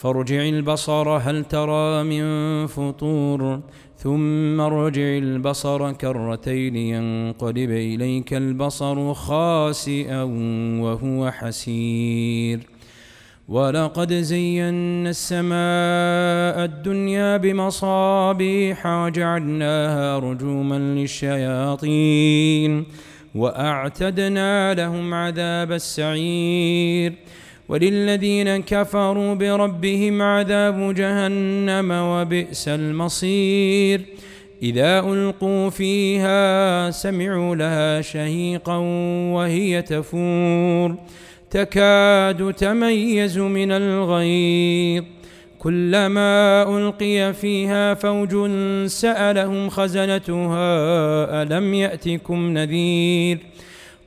فارجع البصر هل ترى من فطور؟ ثم ارجع البصر كرتين ينقلب إليك البصر خاسئا وهو حسير. ولقد زينا السماء الدنيا بمصابيح وجعلناها رجوما للشياطين وأعتدنا لهم عذاب السعير. وللذين كفروا بربهم عذاب جهنم وبئس المصير. إذا ألقوا فيها سمعوا لها شهيقا وهي تفور. تكاد تميز من الغيظ. كلما ألقي فيها فوج سألهم خزنتها ألم يأتكم نذير؟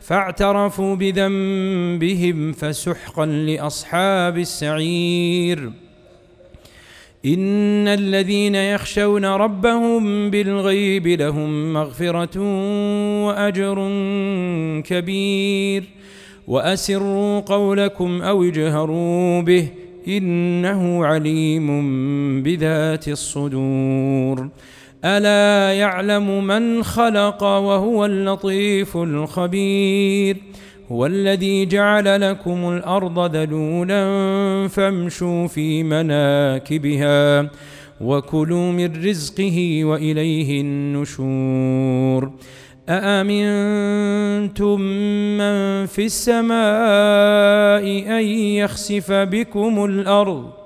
فاعترفوا بذنبهم فسحقا لأصحاب السعير. إن الذين يخشون ربهم بالغيب لهم مغفرة وأجر كبير. وأسروا قولكم أو اجهروا به إنه عليم بذات الصدور. ألا يعلم من خلق وهو اللطيف الخبير؟ هو الذي جعل لكم الأرض ذلولا فامشوا في مناكبها وكلوا من رزقه وإليه النشور. أأمنتم من في السماء أن يخسف بكم الأرض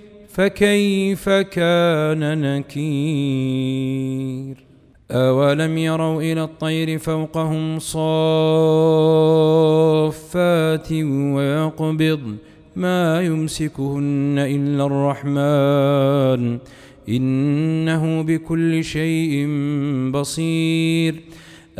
فكيف كان نكير؟ أولم يروا إلى الطير فوقهم صافات ويقبض ما يمسكهن إلا الرحمن إنه بكل شيء بصير.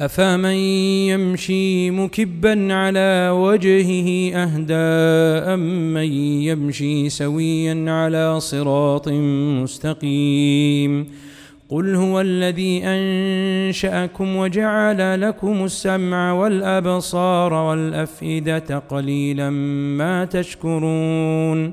أفمن يمشي مكبا على وجهه أهدى أمن يمشي سويا على صراط مستقيم قل هو الذي أنشأكم وجعل لكم السمع والأبصار والأفئدة قليلا ما تشكرون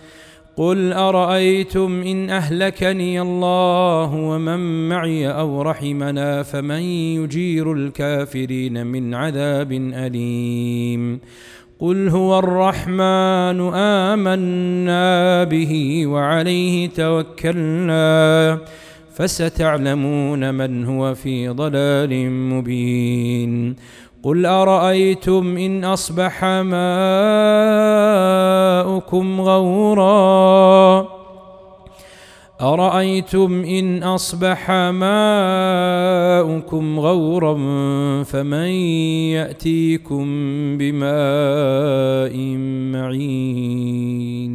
قل ارايتم ان اهلكني الله ومن معي أو رحمنا فمن يجير الكافرين من عذاب اليم قل هو الرحمن امنا به وعليه توكلنا فستعلمون من هو في ضلال مبين قل ارايتم ان اصبح ماؤكم غورا ارايتم ان اصبح ماؤكم غورا فمن ياتيكم بماء معين